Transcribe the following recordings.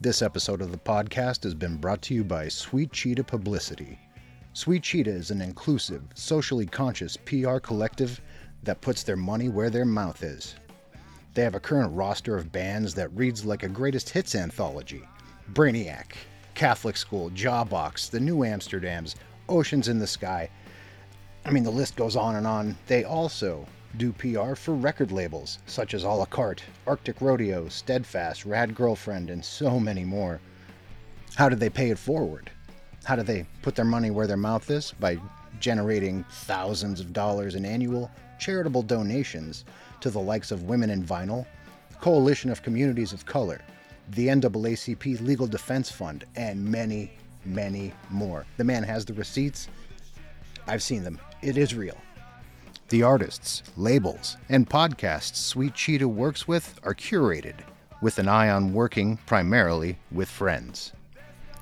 This episode of the podcast has been brought to you by Sweet Cheetah Publicity. Sweet Cheetah is an inclusive, socially conscious PR collective that puts their money where their mouth is. They have a current roster of bands that reads like a greatest hits anthology Brainiac, Catholic School, Jawbox, The New Amsterdams, Oceans in the Sky. I mean, the list goes on and on. They also do PR for record labels such as A La Carte, Arctic Rodeo, Steadfast, Rad Girlfriend, and so many more. How do they pay it forward? How do they put their money where their mouth is? By generating thousands of dollars in annual charitable donations to the likes of Women in Vinyl, Coalition of Communities of Color, the NAACP Legal Defense Fund, and many, many more. The man has the receipts. I've seen them. It is real. The artists, labels, and podcasts Sweet Cheetah works with are curated with an eye on working primarily with friends.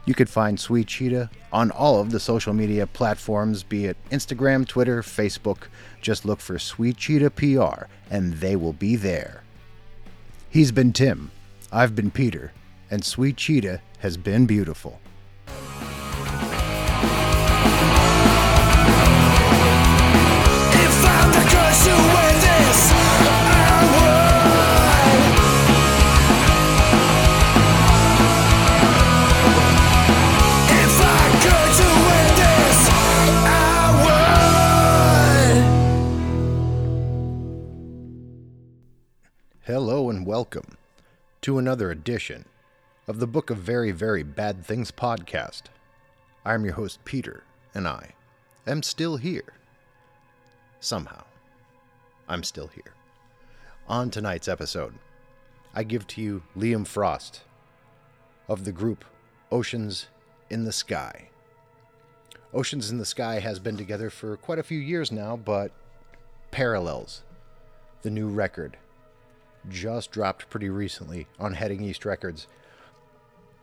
You could find Sweet Cheetah on all of the social media platforms, be it Instagram, Twitter, Facebook. Just look for Sweet Cheetah PR and they will be there. He's been Tim, I've been Peter, and Sweet Cheetah has been beautiful. Hello and welcome to another edition of the Book of Very, Very Bad Things podcast. I'm your host, Peter, and I am still here. Somehow, I'm still here. On tonight's episode, I give to you Liam Frost of the group Oceans in the Sky. Oceans in the Sky has been together for quite a few years now, but Parallels, the new record, just dropped pretty recently on Heading East Records.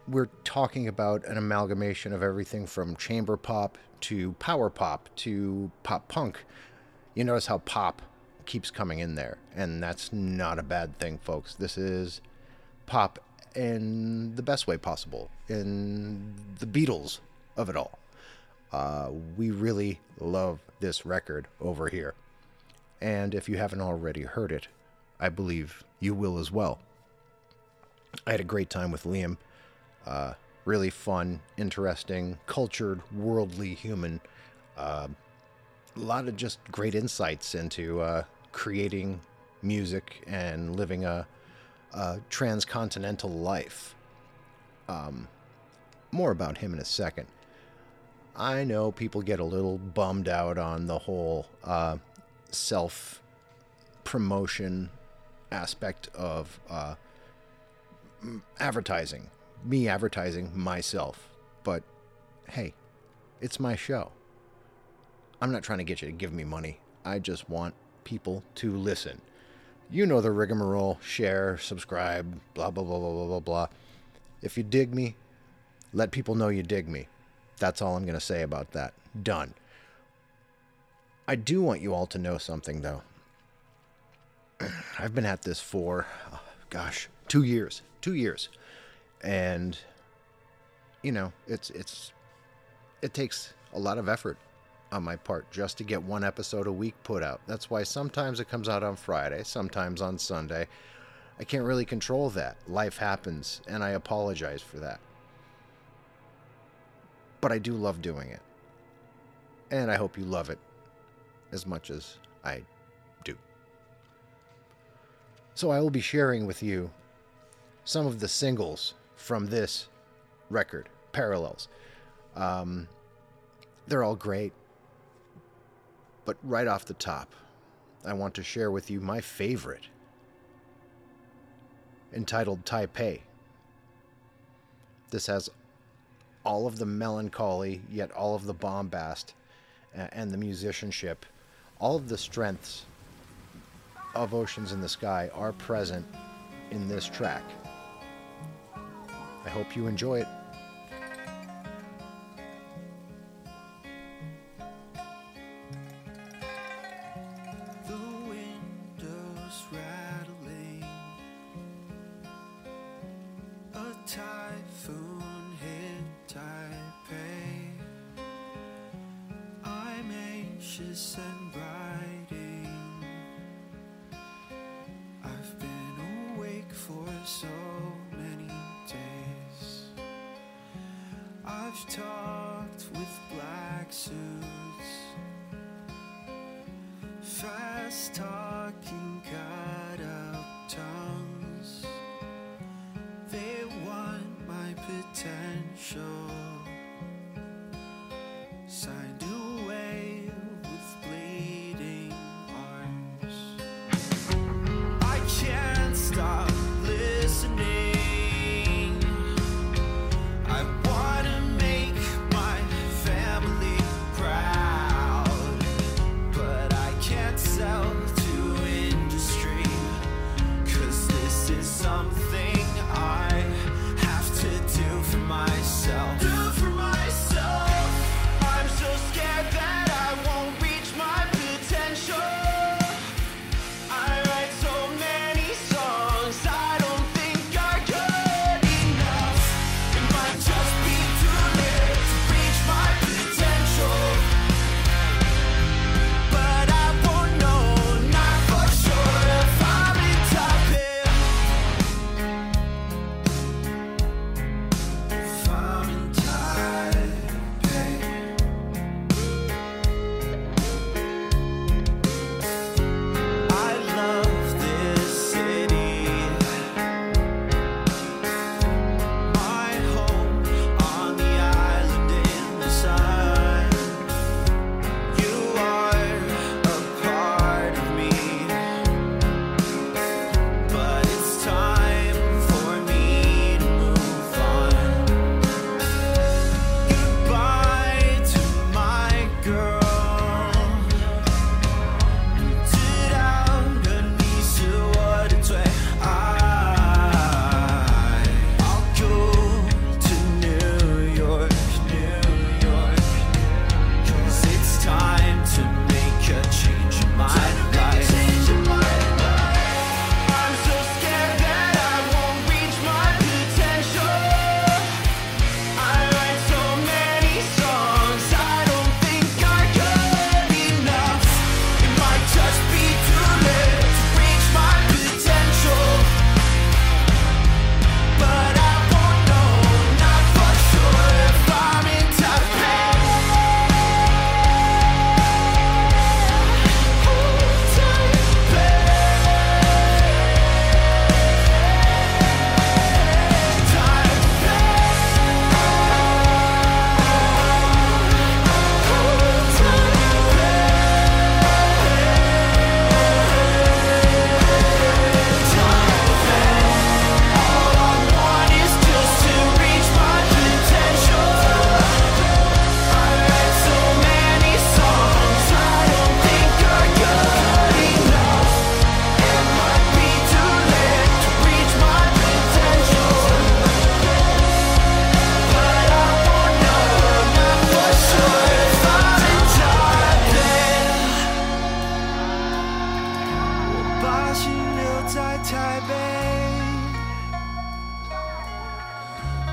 We're talking about an amalgamation of everything from chamber pop to power pop to pop punk. You notice how pop keeps coming in there, and that's not a bad thing, folks. This is pop in the best way possible, in the Beatles of it all. Uh, we really love this record over here. And if you haven't already heard it, I believe you will as well. I had a great time with Liam. Uh, really fun, interesting, cultured, worldly human. Uh, a lot of just great insights into uh, creating music and living a, a transcontinental life. Um, more about him in a second. I know people get a little bummed out on the whole uh, self promotion aspect of uh, advertising, me advertising myself. But hey, it's my show. I'm not trying to get you to give me money. I just want people to listen. You know the rigmarole share, subscribe, blah, blah, blah, blah, blah, blah, blah. If you dig me, let people know you dig me. That's all I'm going to say about that. Done. I do want you all to know something, though. I've been at this for, oh, gosh, two years. Two years. And, you know, it's, it's, it takes a lot of effort on my part just to get one episode a week put out. That's why sometimes it comes out on Friday, sometimes on Sunday. I can't really control that. Life happens, and I apologize for that. But I do love doing it. And I hope you love it as much as I. So I will be sharing with you some of the singles from this record, Parallels. Um, they're all great. But right off the top, I want to share with you my favorite, entitled Taipei. This has all of the melancholy, yet all of the bombast and the musicianship, all of the strengths of Oceans in the Sky are present in this track. I hope you enjoy it.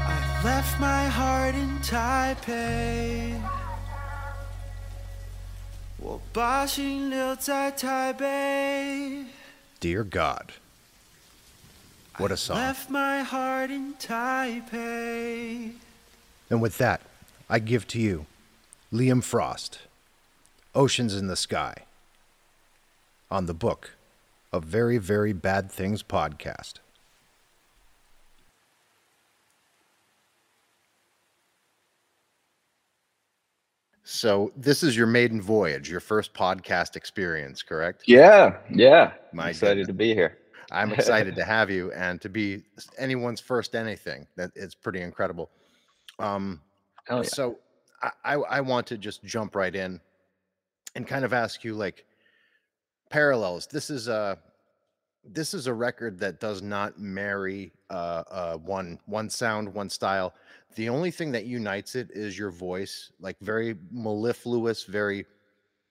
I left my heart in Taipei. 我把心留在台北。 Dear God. What a song. Left my heart in Taipei. And with that, I give to you Liam Frost, Oceans in the Sky, on the book of Very, Very Bad Things podcast. So, this is your maiden voyage, your first podcast experience, correct? Yeah, yeah. My excited goodness. to be here. I'm excited to have you and to be anyone's first anything. That it's pretty incredible. Um, Oh yeah. So I, I I want to just jump right in and kind of ask you like parallels. This is a this is a record that does not marry uh, uh, one one sound, one style. The only thing that unites it is your voice, like very mellifluous, very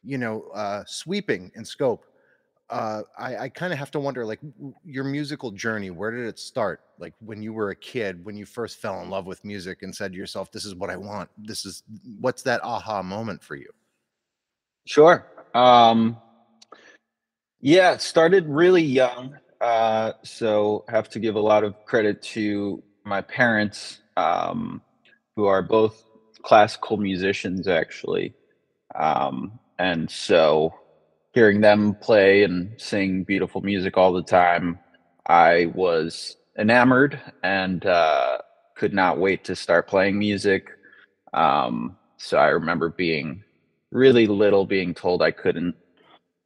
you know uh, sweeping in scope. uh, I, I kind of have to wonder, like, your musical journey. Where did it start? Like, when you were a kid, when you first fell in love with music and said to yourself, "This is what I want." This is what's that aha moment for you? Sure. Um, yeah, started really young. Uh, so have to give a lot of credit to my parents, um, who are both classical musicians, actually. Um, and so hearing them play and sing beautiful music all the time, I was enamored and uh, could not wait to start playing music. Um, so I remember being really little, being told I couldn't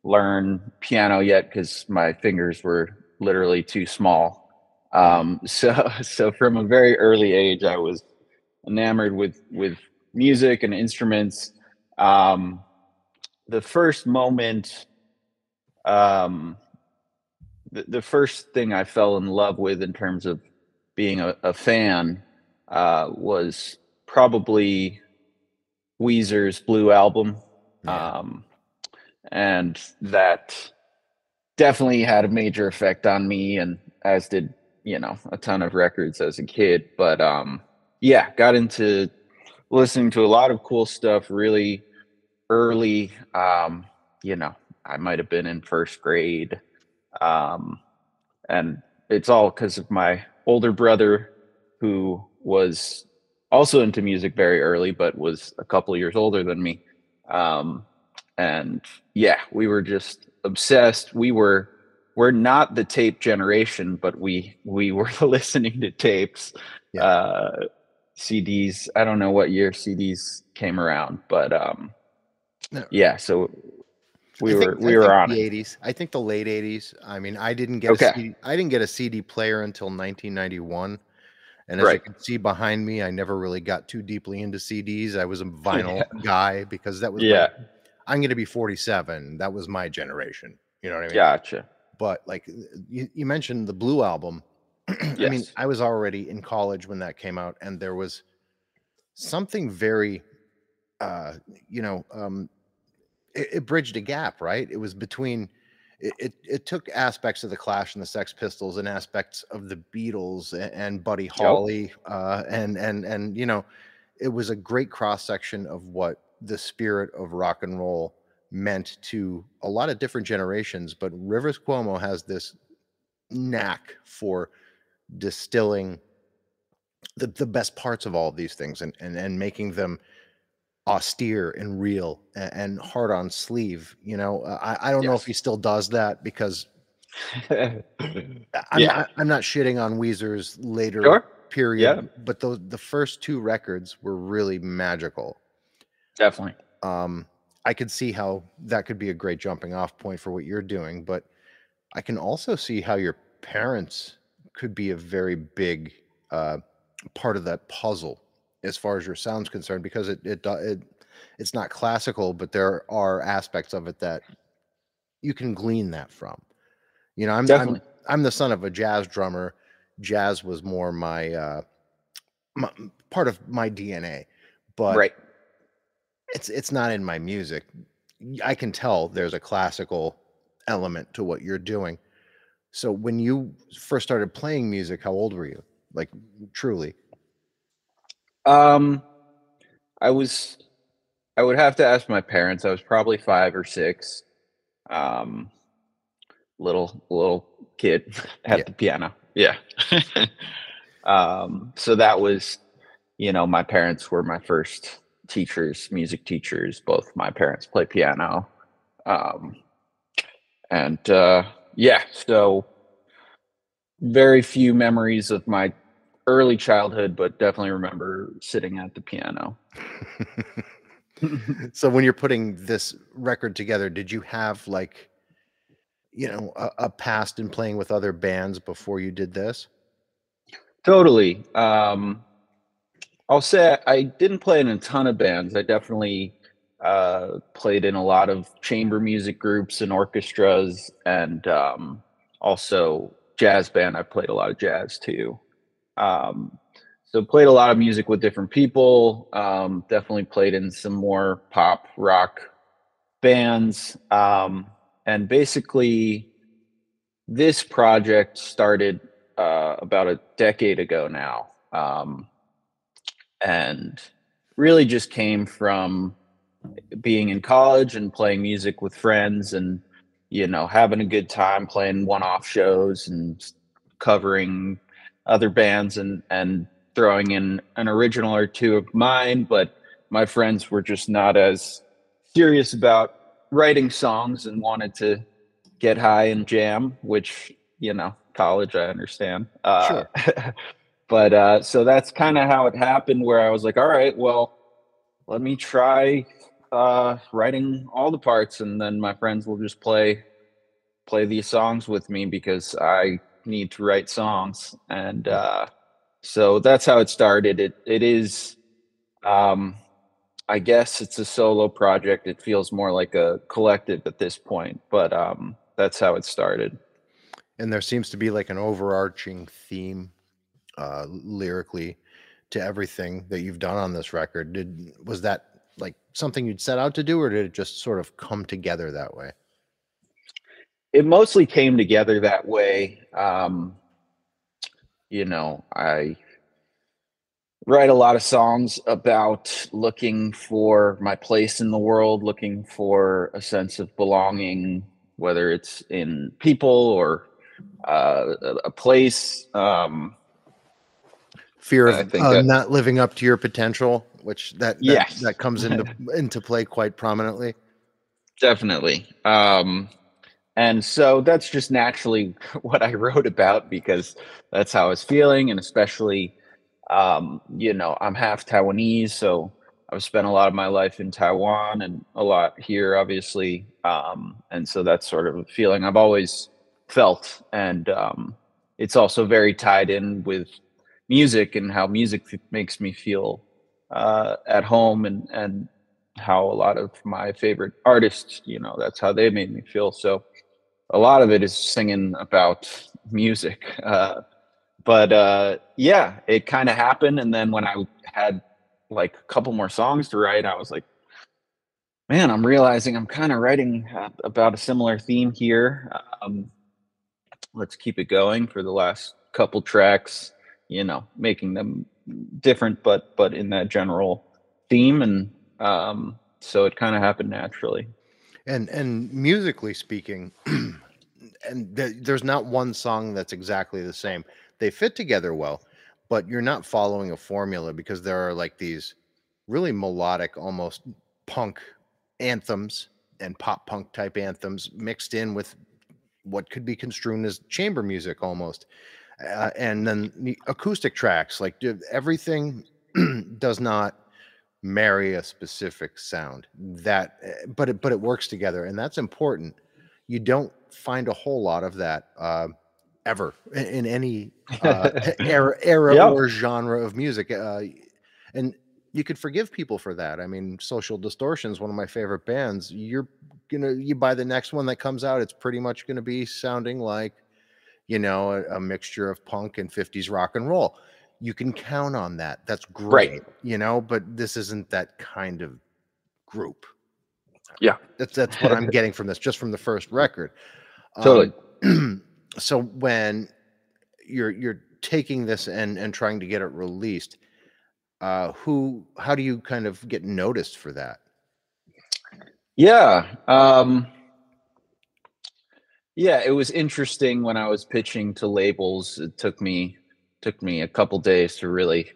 learn piano yet because my fingers were literally too small. Um, so, so from a very early age, I was enamored with with music and instruments. Um, the first moment, um, the, the first thing I fell in love with in terms of being a, a fan uh, was probably Weezer's Blue album. Yeah. Um, and that definitely had a major effect on me and as did you know a ton of records as a kid. But um yeah got into listening to a lot of cool stuff really early. Um you know i might have been in first grade. Um and it's all because of my older brother who was also into music very early but was a couple years older than me. Um and yeah we were just obsessed we were we're not the tape generation but we we were listening to tapes Yeah. uh cds i don't know what year cds came around but um No. yeah so we were we I were on the it '80s. I think the late '80s. I mean, I didn't get Okay. a CD, I didn't get a CD player until 1991. And as you can see behind me, I never really got too deeply into CDs. I was a vinyl guy because that was yeah I'm going to be 47. That was my generation. You know what I mean? gotcha But like you, you mentioned the Blue album. I mean, Yes. I was already in college when that came out, and there was something very, uh, you know, um, it, it bridged a gap, right? It was between. It, it, it took aspects of the Clash and the Sex Pistols and aspects of the Beatles and, and Buddy Holly uh, and and and you know, it was a great cross section of what the spirit of rock and roll meant to a lot of different generations. But Rivers Cuomo has this knack for distilling the, the best parts of all of these things and, and, and making them austere and real and, and hard on sleeve. You know, Uh, I, I don't know if he still does that because I'm, Yeah. not, I'm not shitting on Weezer's later sure period, Yeah. but those the first two records were really magical. Definitely Um, I could see how that could be a great jumping off point for what you're doing, but I can also see how your parents could be a very big uh, part of that puzzle as far as your sound's concerned, because it it, it it's not classical, but there are aspects of it that you can glean that from. You know, I'm I'm, I'm the son of a jazz drummer. Jazz was more my, uh, my part of my DNA, but right it's it's not in my music. I can tell there's a classical element to what you're doing. So when you first started playing music, how old were you? Like truly? Um, I was, I would have to ask my parents. I was probably five or six. Um, little little kid at Yeah. the piano. Yeah. um, so that was, you know, my parents were my first teachers, music teachers. Both my parents play piano. Um, and uh, yeah, so very few memories of my early childhood, but definitely remember sitting at the piano. so when you're putting this record together, did you have like you know a, a past in playing with other bands before you did this? Totally. Um, I'll say I didn't play in a ton of bands. I definitely uh, played in a lot of chamber music groups and orchestras, and um, also jazz band. I played a lot of jazz too. Um, so played a lot of music with different people. Um, definitely played in some more pop rock bands. Um, and basically, this project started uh, about a decade ago now, um, and really just came from being in college and playing music with friends and you know having a good time playing one-off shows and covering other bands and and throwing in an original or two of mine but my friends were just not as serious about writing songs and wanted to get high and jam which you know college i understand. Uh, but uh, so that's kind of how it happened where i was like all right well let me try uh, writing all the parts, and then my friends will just play play these songs with me because I need to write songs, and uh, so that's how it started. It it is, um, I guess it's a solo project. It feels more like a collective at this point, but um, that's how it started. And there seems to be like an overarching theme uh, lyrically to everything that you've done on this record. Did was that like something you'd set out to do, or did it just sort of come together that way? It mostly came together that way. Um, you know, I write a lot of songs about looking for my place in the world, looking for a sense of belonging, whether it's in people or uh, a place. Um, Fear of uh, that- not living up to your potential, which that that, Yes. that comes into into play quite prominently. Definitely. Um, and so that's just naturally what I wrote about because that's how I was feeling. And especially, um, you know, I'm half Taiwanese. So I've spent a lot of my life in Taiwan and a lot here, obviously. Um, and so that's sort of a feeling I've always felt. And um, it's also very tied in with music and how music makes me feel uh, at home and, and how a lot of my favorite artists, you know, that's how they made me feel. So a lot of it is singing about music. Uh, but uh, yeah, it kind of happened. And then when I had like a couple more songs to write, I was like, man, I'm realizing I'm kind of writing about a similar theme here. Um, let's keep it going for the last couple tracks, you know, making them different, but but in that general theme. And um, so it kind of happened naturally. And and musically speaking, and th- there's not one song that's exactly the same. They fit together well, but you're not following a formula because there are like these really melodic, almost punk anthems and pop punk type anthems mixed in with what could be construed as chamber music almost. Uh, and then the acoustic tracks, like everything does not marry a specific sound. That eh, but it but it works together and that's important. You don't find a whole lot of that uh, ever in, in any uh, era, era Yeah. or genre of music uh, and you could forgive people for that. I mean social distortion is one of my favorite bands. You're gonna you buy the next one that comes out it's pretty much gonna be sounding like you know a, a mixture of punk and 50s rock and roll you can count on that that's great Right. you know but this isn't that kind of group Yeah. that's that's what i'm getting from this just from the first record Totally. Um, so when you're you're taking this and and trying to get it released uh who how do you kind of get noticed for that Yeah. Um, yeah, it was interesting when I was pitching to labels. It took me took me a couple days to really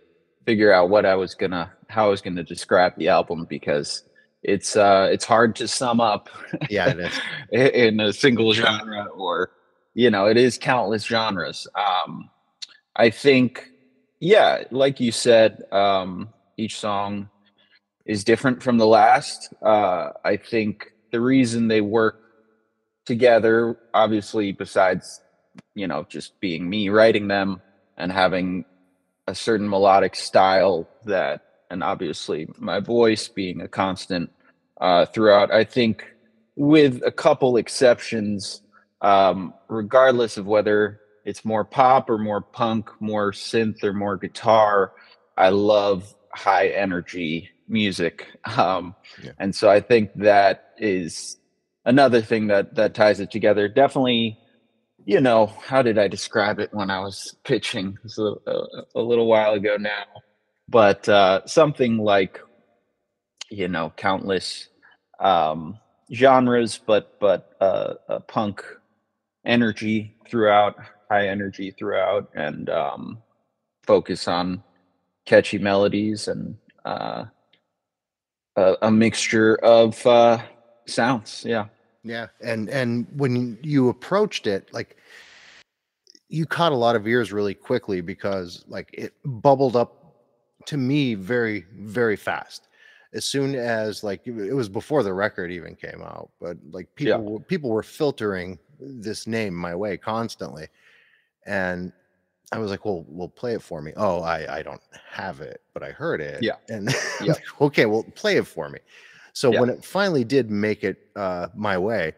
figure out what I was gonna how I was gonna describe the album because it's uh it's hard to sum up yeah it is. in a single genre or you know it is countless genres. Um i think yeah like you said um each song is different from the last. Uh i think the reason they work together obviously besides you know just being me writing them and having a certain melodic style that and obviously my voice being a constant uh, throughout. I think, with a couple exceptions, um, regardless of whether it's more pop or more punk, more synth or more guitar, I love high energy music. Um, Yeah. And so I think that is another thing that that ties it together. Definitely, you know, how did I describe it when I was pitching? A, a, a little while ago now, but uh, something like, you know, countless um, genres, but but uh, a punk energy throughout, high energy throughout, and um, focus on catchy melodies and uh, a, a mixture of uh, sounds. Yeah. Yeah, and and when you approached it, like you caught a lot of ears really quickly because like it bubbled up to me very very fast. As soon as like it was before the record even came out, but like people Yeah. were- people were filtering this name my way constantly, and I was like, "Well, well, play it for me." Oh, I I don't have it, but I heard it. Yeah. and Yeah. okay, well, play it for me. So Yeah. when it finally did make it uh, my way,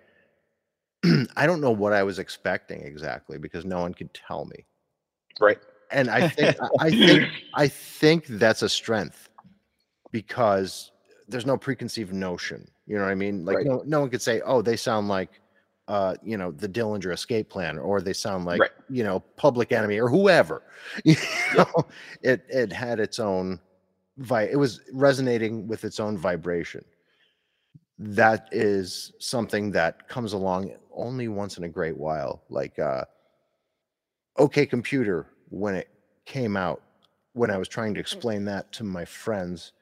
I don't know what I was expecting exactly because no one could tell me. Right. And I think I- think I think that's a strength because there's no preconceived notion. You know what I mean? Like Right. no no one could say, "Oh, they sound like uh, you know, the Dillinger Escape Plan," or they sound like Right. you know, Public Enemy, or whoever. You Yeah. know, it it had its own vi. It was resonating with its own vibration. That is something that comes along only once in a great while. Like uh, OK Computer, when it came out, when I was trying to explain that to my friends,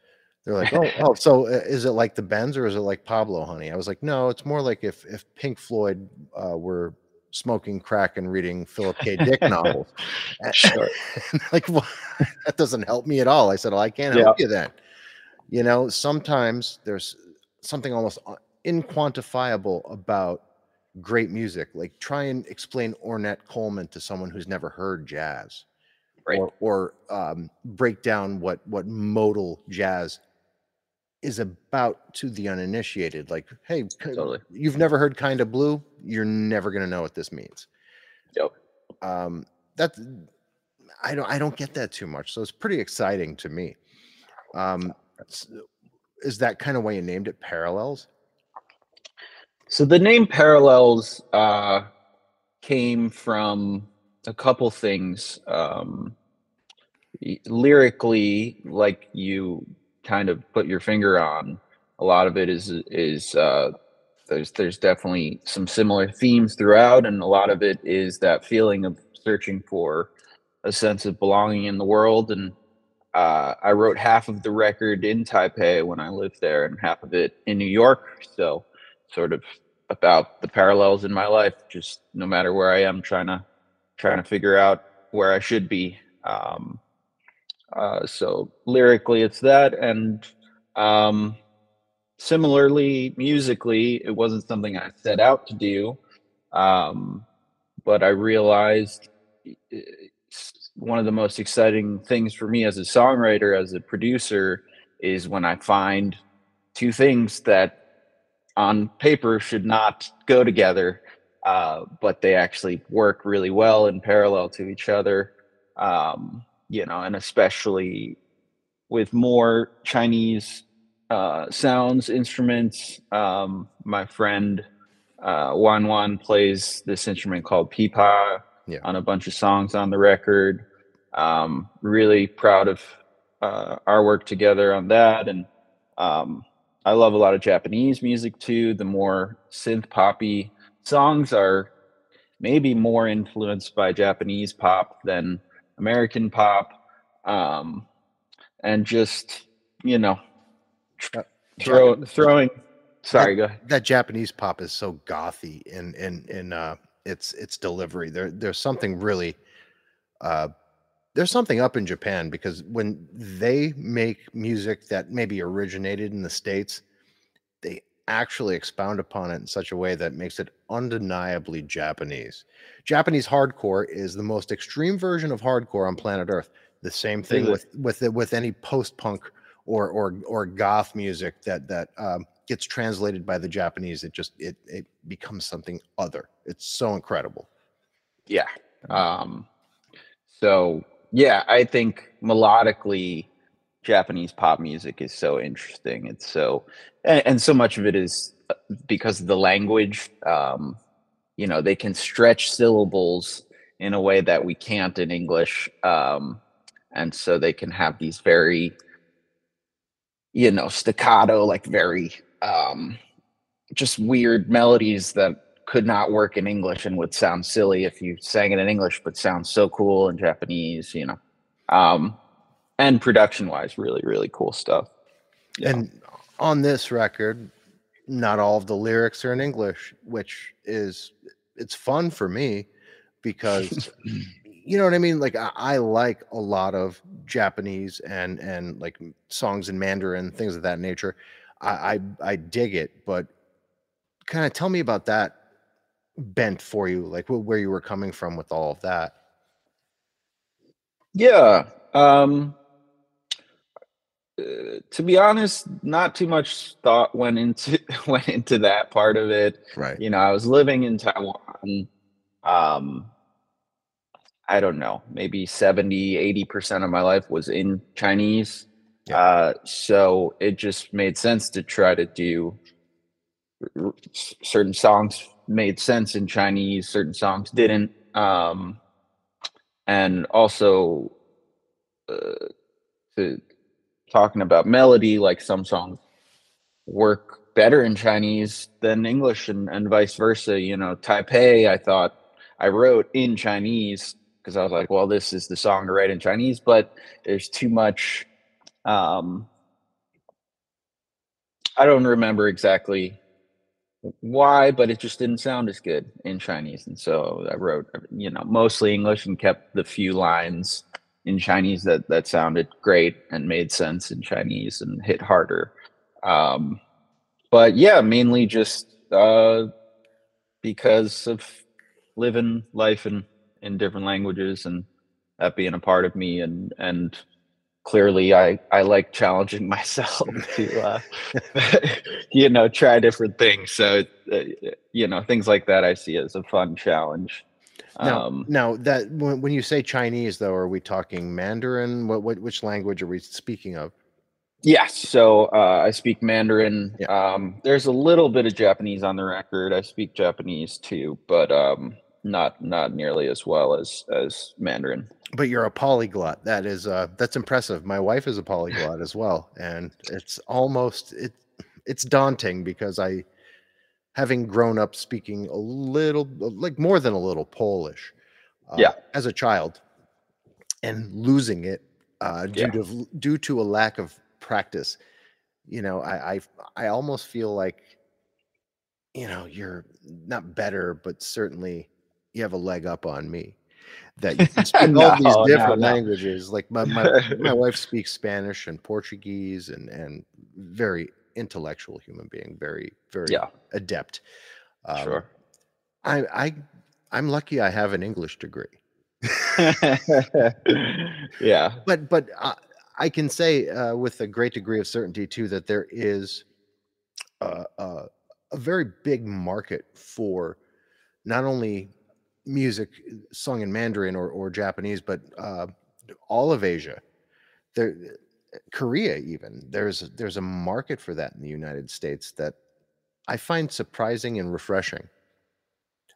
they're like, "Oh, oh, so uh, is it like the Bends or is it like Pablo Honey?" I was like, "No, it's more like if if Pink Floyd uh, were smoking crack and reading Philip K. Dick novels." Sure. like, well, that doesn't help me at all. I said, "Well, I can't help you then." You know, sometimes there's something almost un- inquantifiable about great music. Like, try and explain Ornette Coleman to someone who's never heard jazz Right. or, or um, break down what what modal jazz is about to the uninitiated. Like, hey, Totally. you've never heard "Kind of Blue," you're never going to know what this means. Yep. Um, that I don't I don't get that too much, so it's pretty exciting to me. Um, is that kind of why you named it Parallels? So the name Parallels uh, came from a couple things. Um, lyrically, like you kind of put your finger on, a lot of it is is uh, there's there's definitely some similar themes throughout, and a lot of it is that feeling of searching for a sense of belonging in the world. And uh, I wrote half of the record in Taipei when I lived there, and half of it in New York. So sort of about the parallels in my life just no matter where i am trying to trying to figure out where i should be. Um uh so lyrically it's that. And um similarly musically it wasn't something i set out to do. Um but i realized one of the most exciting things for me as a songwriter as a producer is when i find two things that on paper should not go together, uh, but they actually work really well in parallel to each other. Um, you know, and especially with more Chinese uh, sounds, instruments. Um, my friend uh, Wan Wan plays this instrument called pipa Yeah. on a bunch of songs on the record. Um, really proud of uh, our work together on that, and um, I love a lot of Japanese music too. The more synth poppy songs are maybe more influenced by Japanese pop than American pop. Um, and just, you know, Uh, throw, throwing. Sorry, go ahead. that Japanese pop is so gothy in in in uh its its delivery. There there's something really uh there's something up in Japan because when they make music that maybe originated in the states, they actually expound upon it in such a way that makes it undeniably Japanese. Japanese hardcore is the most extreme version of hardcore on planet Earth. The same thing with with with any post punk or or or goth music that that um, gets translated by the Japanese. It just it it becomes something other. It's so incredible. Yeah. Um, so yeah, I think melodically, Japanese pop music is so interesting. It's so, and, and so much of it is uh, because of the language. Um, you know, they can stretch syllables in a way that we can't in English, um, and so they can have these very, you know, staccato, like very um, just weird melodies that could not work in English and would sound silly if you sang it in English, but sounds so cool in Japanese, you know. Um, and production wise, really, really cool stuff. Yeah. And on this record, not all of the lyrics are in English, which is it's fun for me because you know what I mean. Like I, I, like a lot of Japanese and and like songs in Mandarin, things of that nature. I I, I dig it, but kind of tell me about that bent for you, like where you were coming from with all of that. Yeah. Um, uh, to be honest, not too much thought went into went into that part of it. Right. You know, I was living in Taiwan. Um, I don't know, maybe 70, 80% of my life was in Chinese. Yeah. Uh, so it just made sense to try to do certain songs made sense in Chinese, certain songs didn't. Um, and also, uh, to talking about melody, like some songs work better in Chinese than English, and, and vice versa. You know, Taipei, I thought I wrote in Chinese because I was like, well, this is the song to write in Chinese, but there's too much. Um, I don't remember exactly why, but it just didn't sound as good in Chinese. And so I wrote, you know, mostly English and kept the few lines in Chinese that that sounded great and made sense in Chinese and hit harder. Um, but yeah, mainly just uh, because of living life in in different languages and that being a part of me and and clearly I I like challenging myself to uh, you know try different things. So uh, you know things like that I see as a fun challenge. Now, um, now that when, when you say Chinese though, are we talking Mandarin? What, what which language are we speaking of? Yes, so uh, I speak Mandarin. Yeah. Um, there's a little bit of Japanese on the record. I speak Japanese too, but um, not not nearly as well as as Mandarin but you're a polyglot. That is uh that's impressive. My wife is a polyglot as well, and it's almost it it's daunting because I having grown up speaking a little like more than a little Polish uh, yeah as a child and losing it uh due yeah. to due to a lack of practice. You know, I I I almost feel like you know, you're not better, but certainly you have a leg up on me that you can speak no, all these different no, no. languages. Like my, my, my wife speaks Spanish and Portuguese and and very intellectual human being, very very yeah. adept. Um, sure. I I I'm lucky I have an English degree. yeah. But but uh, I can say uh, with a great degree of certainty too that there is uh, uh a very big market for not only music sung in Mandarin or, or Japanese, but uh, all of Asia, there, Korea even there's there's a market for that in the United States that I find surprising and refreshing.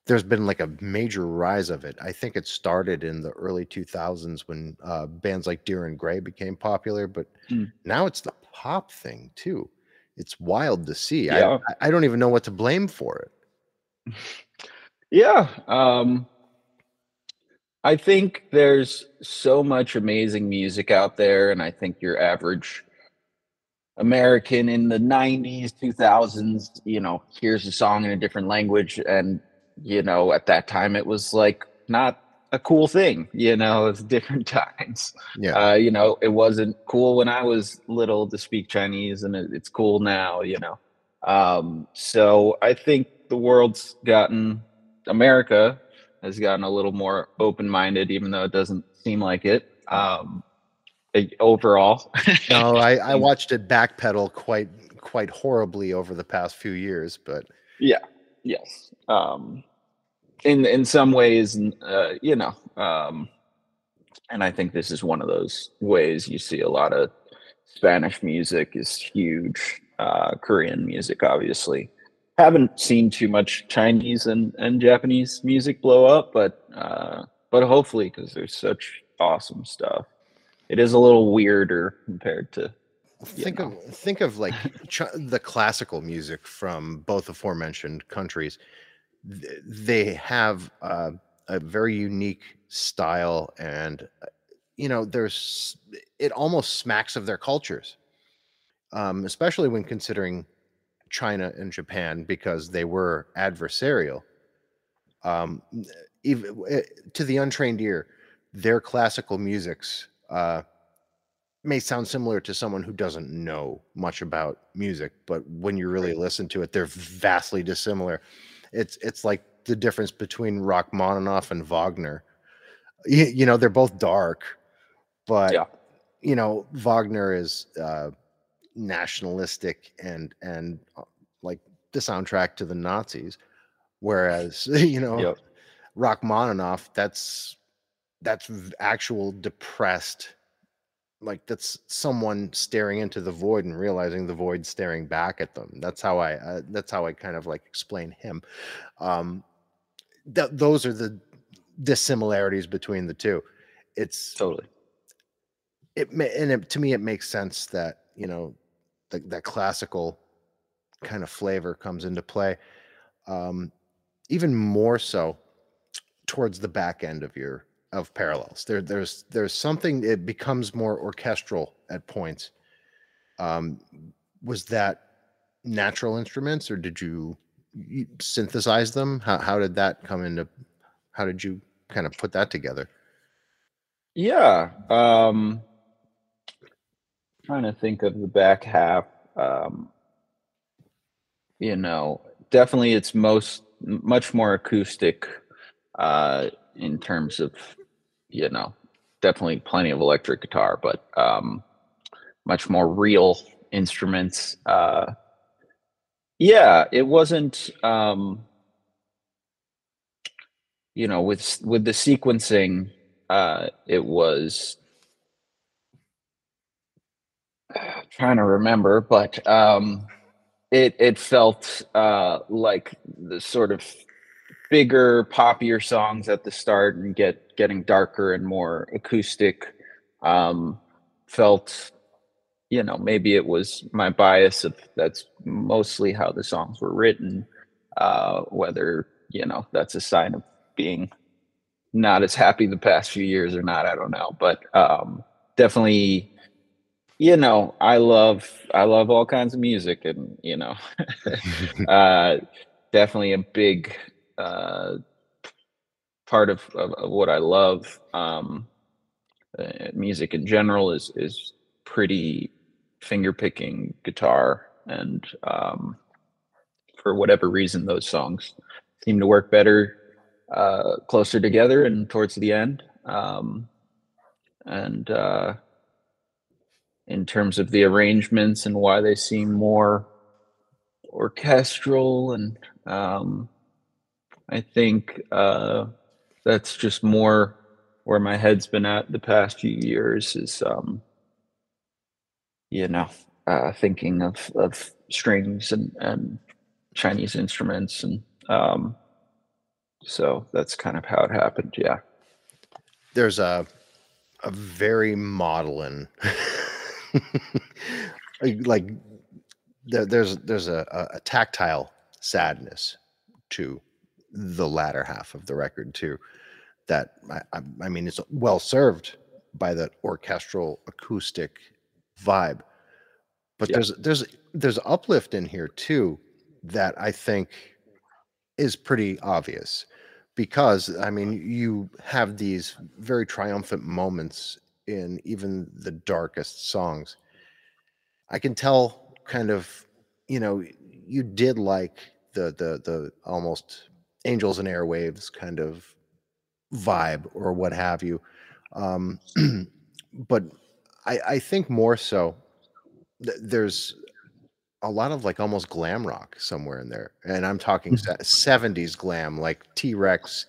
There's been like a major rise of it. I think it started in the early 2000s when uh, bands like Dir En Grey became popular, but mm. now it's the pop thing too. It's wild to see. Yeah. I, I don't even know what to blame for it. Yeah. Um, I think there's so much amazing music out there, and I think your average American in the 90s, 2000s, you know, hears a song in a different language. And, you know, at that time it was like not a cool thing, you know, it's different times. Yeah. Uh, you know, it wasn't cool when I was little to speak Chinese, and it, it's cool now, you know. Um, so I think the world's gotten America has gotten a little more open minded, even though it doesn't seem like it. Um, overall, no, I, I watched it backpedal quite quite horribly over the past few years, but yeah, yes. Um, in in some ways, uh, you know, um, and I think this is one of those ways you see a lot of Spanish music is huge. Uh, Korean music, obviously. Haven't seen too much Chinese and, and Japanese music blow up, but uh, but hopefully because there's such awesome stuff. It is a little weirder compared to think know. of think of like ch- the classical music from both aforementioned countries. Th- They have uh, a very unique style, and you know, there's it almost smacks of their cultures, um, especially when considering China and Japan because they were adversarial. Um, even to the untrained ear, their classical musics. Uh, may sound similar to someone who doesn't know much about music, but when you really listen to it, they're vastly dissimilar. It's it's like the difference between Rachmaninoff and Wagner. You, you know, they're both dark, but Yeah. you know, Wagner is uh, nationalistic and and uh, like the soundtrack to the Nazis, whereas you know, Yep. Rachmaninoff, that's that's actual depressed like that's someone staring into the void and realizing the void staring back at them that's how i uh, that's how i kind of like explain him um th- those are the dissimilarities between the two it's totally. it and it, to me it makes sense that you know the, that classical kind of flavor comes into play um even more so towards the back end of your of parallels. There there's there's something it becomes more orchestral at points. Um was that natural instruments or did you, you synthesize them? How, how did that come into how did you kind of put that together? Yeah. Um trying to think of the back half. Um you know, definitely it's most much more acoustic uh in terms of you know, definitely plenty of electric guitar, but um much more real instruments. Uh yeah, it wasn't um you know, with with the sequencing uh it was trying to remember, but um, it it felt uh, like the sort of bigger, poppier songs at the start and get getting darker and more acoustic. Um, felt, you know, maybe it was my bias of that's mostly how the songs were written. Uh, whether you know that's a sign of being not as happy the past few years or not, I don't know, but um, definitely you know i love i love all kinds of music and you know uh definitely a big uh part of, of, of what i love um uh, music in general is is pretty finger picking guitar and um for whatever reason those songs seem to work better uh closer together and towards the end um and uh in terms of the arrangements and why they seem more orchestral and um, i think uh, that's just more where my head's been at the past few years is um, you know uh, thinking of, of strings and, and chinese instruments and um, so that's kind of how it happened yeah. There's a a very maudlin like- there, there's there's a, a- tactile sadness to the latter half of the record too that I, I, I mean it's well served by that orchestral acoustic vibe but Yeah. there's there's there's uplift in here too that i think is pretty obvious because I mean you have these very triumphant moments in even the darkest songs. I can tell kind of you know you did like the the the almost angels and airwaves kind of vibe or what have you. Um but I I think more so th- there's a lot of like almost glam rock somewhere in there. And I'm talking 70s glam, like T Rex,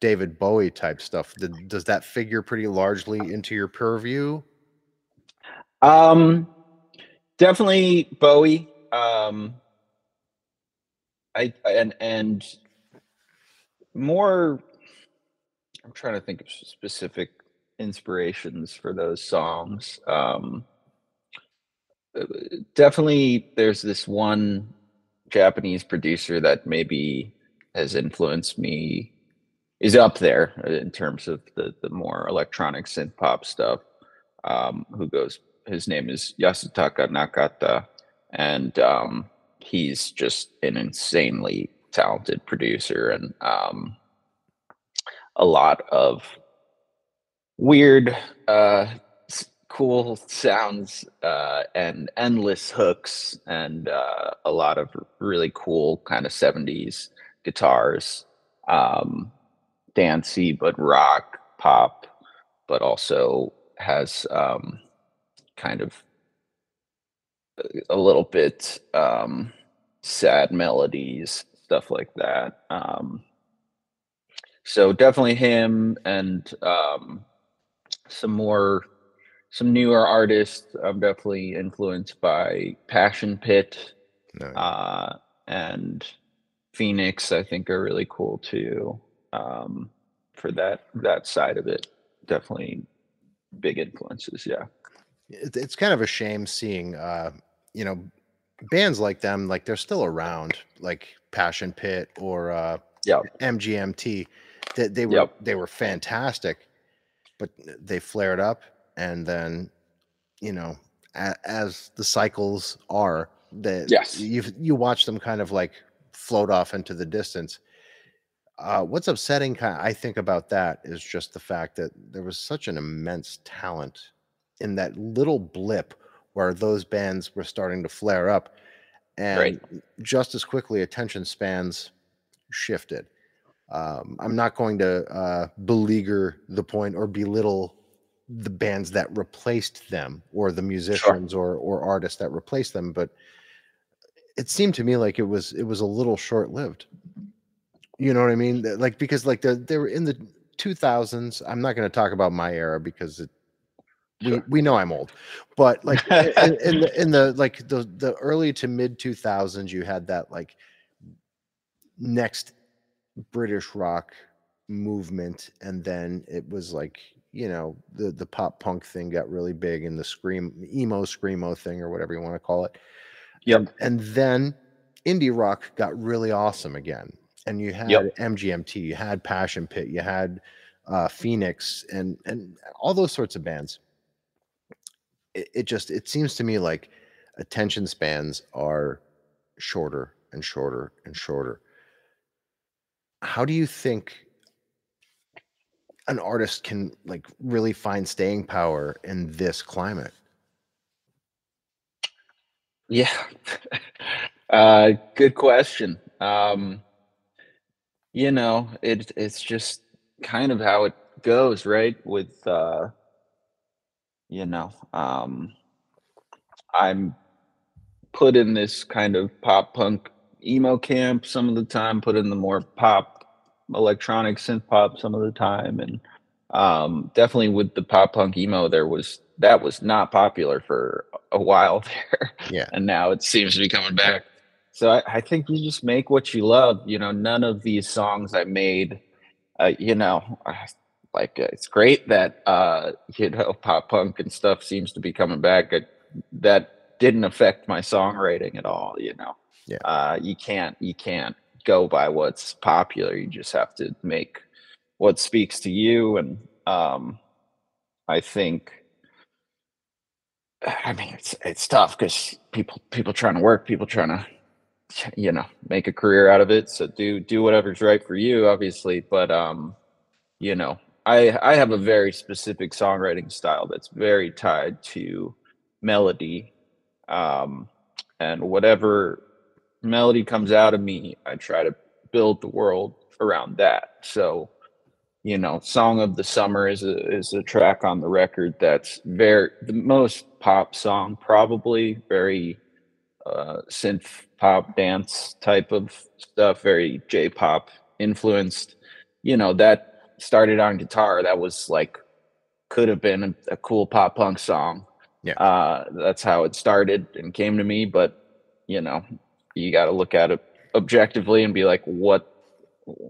David Bowie type stuff. Th- Does that figure pretty largely into your purview? Um, definitely Bowie. Um, I and and more. I'm trying to think of specific inspirations for those songs. Um, uh, definitely, there's this one Japanese producer that maybe has influenced me. Is up there in terms of the the more electronic synth pop stuff. Um, who goes? His name is Yasutaka Nakata, and um, he's just an insanely talented producer and um, a lot of weird, uh, cool sounds uh, and endless hooks and uh, a lot of really cool kind of 70s guitars. Um, dancey, but rock, pop, but also has um, kind of a little bit um, sad melodies, stuff like that. Um, so definitely him and um, some more some newer artists. I'm definitely influenced by Passion Pit No, uh, and Phoenix. I think are really cool too um, for that that side of it. Definitely big influences. Yeah. it's kind of a shame seeing uh you know bands like them like they're still around like passion pit or uh Yep. mgmt that they were Yep. they were fantastic but they flared up and then you know a, as the cycles are that Yes. you you watch them kind of like float off into the distance uh, what's upsetting kind i think about that is just the fact that there was such an immense talent in that little blip where those bands were starting to flare up and Right. just as quickly attention spans shifted. Um, i'm not going to uh, beleaguer the point or belittle the bands that replaced them or the musicians or or artists that replaced them but it seemed to me like it was it was a little short lived you know what i mean like because like they they were in the 2000s i'm not going to talk about my era because it we, Sure. we know i'm old but like in, in- the in the like the the early to mid 2000s you had that like next british rock movement and then it was like you know the the pop punk thing got really big and the scream emo screamo thing or whatever you want to call it Yep. and then indie rock got really awesome again and you had Yep. mgmt you had passion pit you had uh phoenix and and all those sorts of bands it, it just it seems to me like attention spans are shorter and shorter and shorter how do you think an artist can like really find staying power in this climate Yeah. uh, good question. Um, you know, it it's just kind of how it goes, right? With uh, you know, um, I'm put in this kind of pop punk emo camp some of the time, put in the more pop electronic synth pop some of the time, and um, definitely with the pop punk emo, there was that was not popular for a while there yeah and now it seems to be coming back. So I, I think you just make what you love. You know, none of these songs I made, uh, you know, like uh, it's great that uh, you know pop punk and stuff seems to be coming back. Uh, that didn't affect my songwriting at all. You know, Yeah. uh, you can't you can't go by what's popular. You just have to make what speaks to you. And um, I think I mean, it's it's tough because people people trying to work, people trying to, you know, make a career out of it. So do do whatever's right for you, obviously. But um, you know, I I have a very specific songwriting style that's very tied to melody, um, and whatever melody comes out of me, I try to build the world around that. So you know, "Song of the Summer" is a is a track on the record that's very the most pop song, probably very uh, synth pop dance type of stuff, very J pop influenced. You know, that started on guitar. That was like could have been a, a cool pop punk song. Yeah. uh, that's how it started and came to me. But you know, you got to look at it objectively and be like, what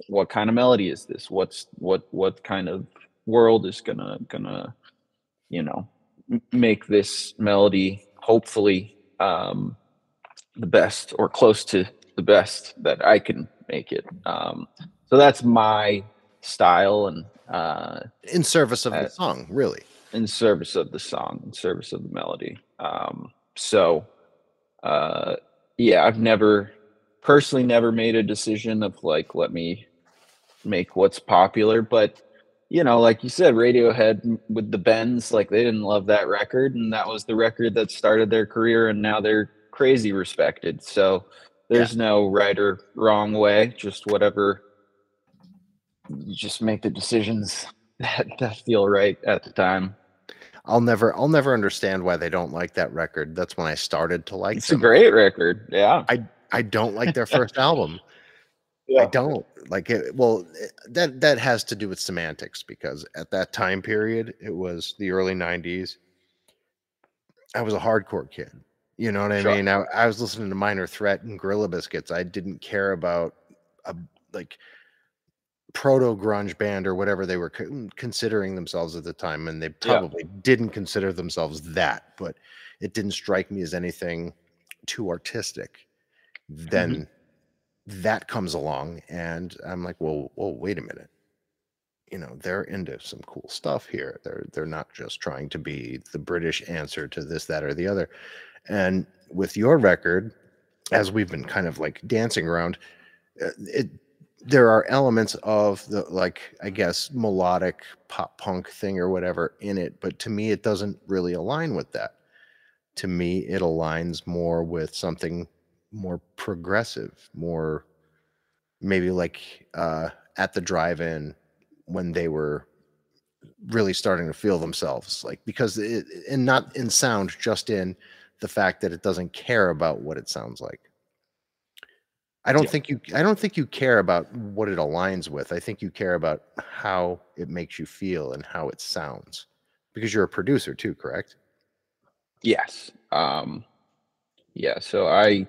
what kind of melody is this? What's what what kind of world is gonna gonna you know make this melody hopefully um, the best or close to the best that I can make it. Um, so that's my style and uh, In service of the Uh, song, really. in service of the song, in service of the melody. Um, so, uh, yeah, I've never personally never made a decision of like, let me make what's popular, but you know, like you said, Radiohead with the Bends, like they didn't love that record, and that was the record that started their career, and now they're crazy respected. So there's no right or wrong way, just whatever. You just make the decisions that, that feel right at the time. I'll never I'll never understand why they don't like that record. That's when I started to like It's a great record. Yeah. I I don't like their first album. I don't like it. Well, eh, that that has to do with semantics because at that time period, it was the early '90s. I was a hardcore kid. You know what I Sure. mean? I, I was listening to Minor Threat and Gorilla Biscuits. I didn't care about a like proto grunge band or whatever they were con- mm, considering themselves at the time, and they probably didn't consider themselves that. But it didn't strike me as anything too artistic. Mm-hmm. Then that comes along and I'm like, well, well, wait a minute. You know, they're into some cool stuff here. They're they're not just trying to be the British answer to this, that, or the other. And with your record, as we've been kind of like dancing around, uh, it there are elements of the like I guess melodic pop punk thing or whatever in it, but to me it doesn't really align with that. To me, it aligns more with something more progressive, more maybe like uh, at the drive-in when they were really starting to feel themselves, like because it, and not in sound, just in the fact that it doesn't care about what it sounds like. I don't Yeah. think you. I don't think you care about what it aligns with. I think you care about how it makes you feel and how it sounds, because you're a producer too, correct? Yes. Um, yeah. So I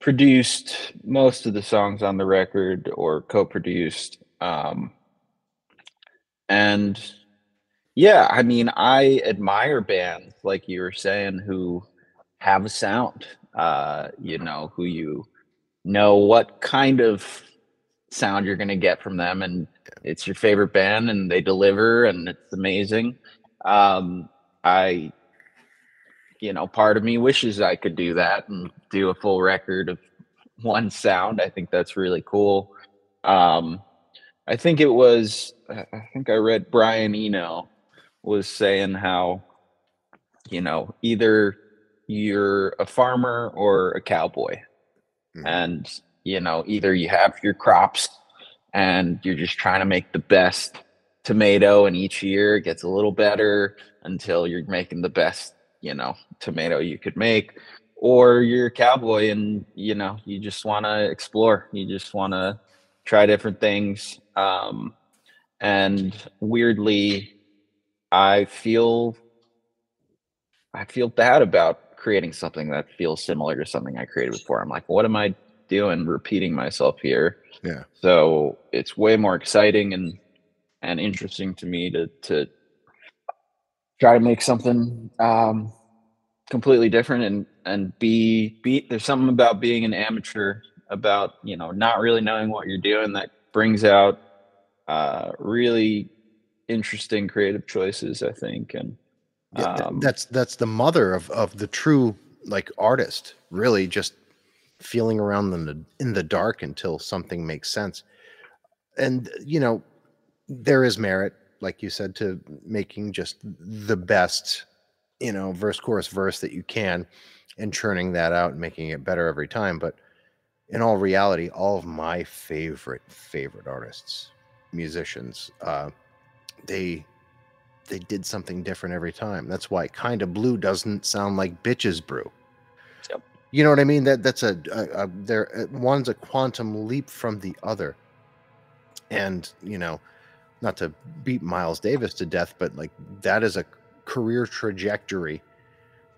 produced most of the songs on the record or co-produced. Um, and yeah, I mean, I admire bands like you were saying who have a sound, uh, you know, who you know what kind of sound you're going to get from them and it's your favorite band and they deliver and it's amazing. Um, I you know, part of me wishes I could do that and do a full record of one sound. I think that's really cool. Um, I think it was, I think I read Brian Eno was saying how, you know, either you're a farmer or a cowboy. Mhm. And, you know, either you have your crops and you're just trying to make the best tomato, and each year it gets a little better until you're making the best you know tomato you could make or you're a cowboy and you know you just want to explore you just want to try different things um and weirdly i feel i feel bad about creating something that feels similar to something i created before i'm like what am i doing repeating myself here Yeah. so it's way more exciting and and interesting to me to to try to make something um, completely different and and be be there's something about being an amateur about you know not really knowing what you're doing that brings out uh, really interesting creative choices I think and um, that's that's the mother of of the true like artist really just feeling around in the in the dark until something makes sense. And you know there is merit like you said to making just the best you know verse chorus verse that you can and churning that out and making it better every time but in all reality all of my favorite favorite artists musicians uh they they did something different every time. That's why kind of blue doesn't sound like bitches brew. Yep. You know what I mean? That that's a, a, a there uh, one's a quantum leap from the other. And you know, not to beat Miles Davis to death, but like that is a career trajectory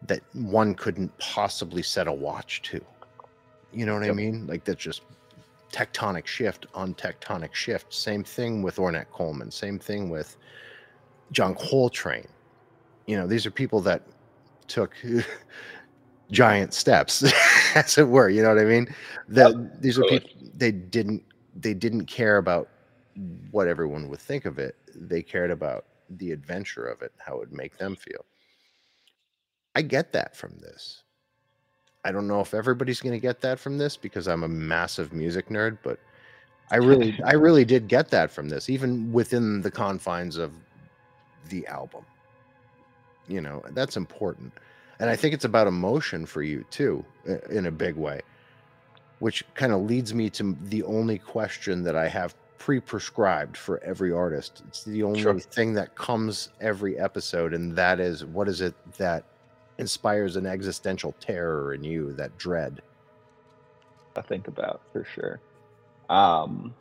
that one couldn't possibly set a watch to. You know what I mean? Like that's just tectonic shift on tectonic shift. Same thing with Ornette Coleman. Same thing with John Coltrane. You know, these are people that took giant steps, as it were. You know what I mean? That these are people they didn't they didn't care about what everyone would think of it. They cared about the adventure of it, how it would make them feel. I get that from this. I don't know if everybody's going to get that from this because I'm a massive music nerd, but I really I really did get that from this even within the confines of the album. You know, that's important. And I think it's about emotion for you too in a big way. Which kind of leads me to the only question that I have pre-prescribed for every artist. It's the only Sure. thing that comes every episode and that is what is it that inspires an existential terror in you, that dread? I think about for sure. Um,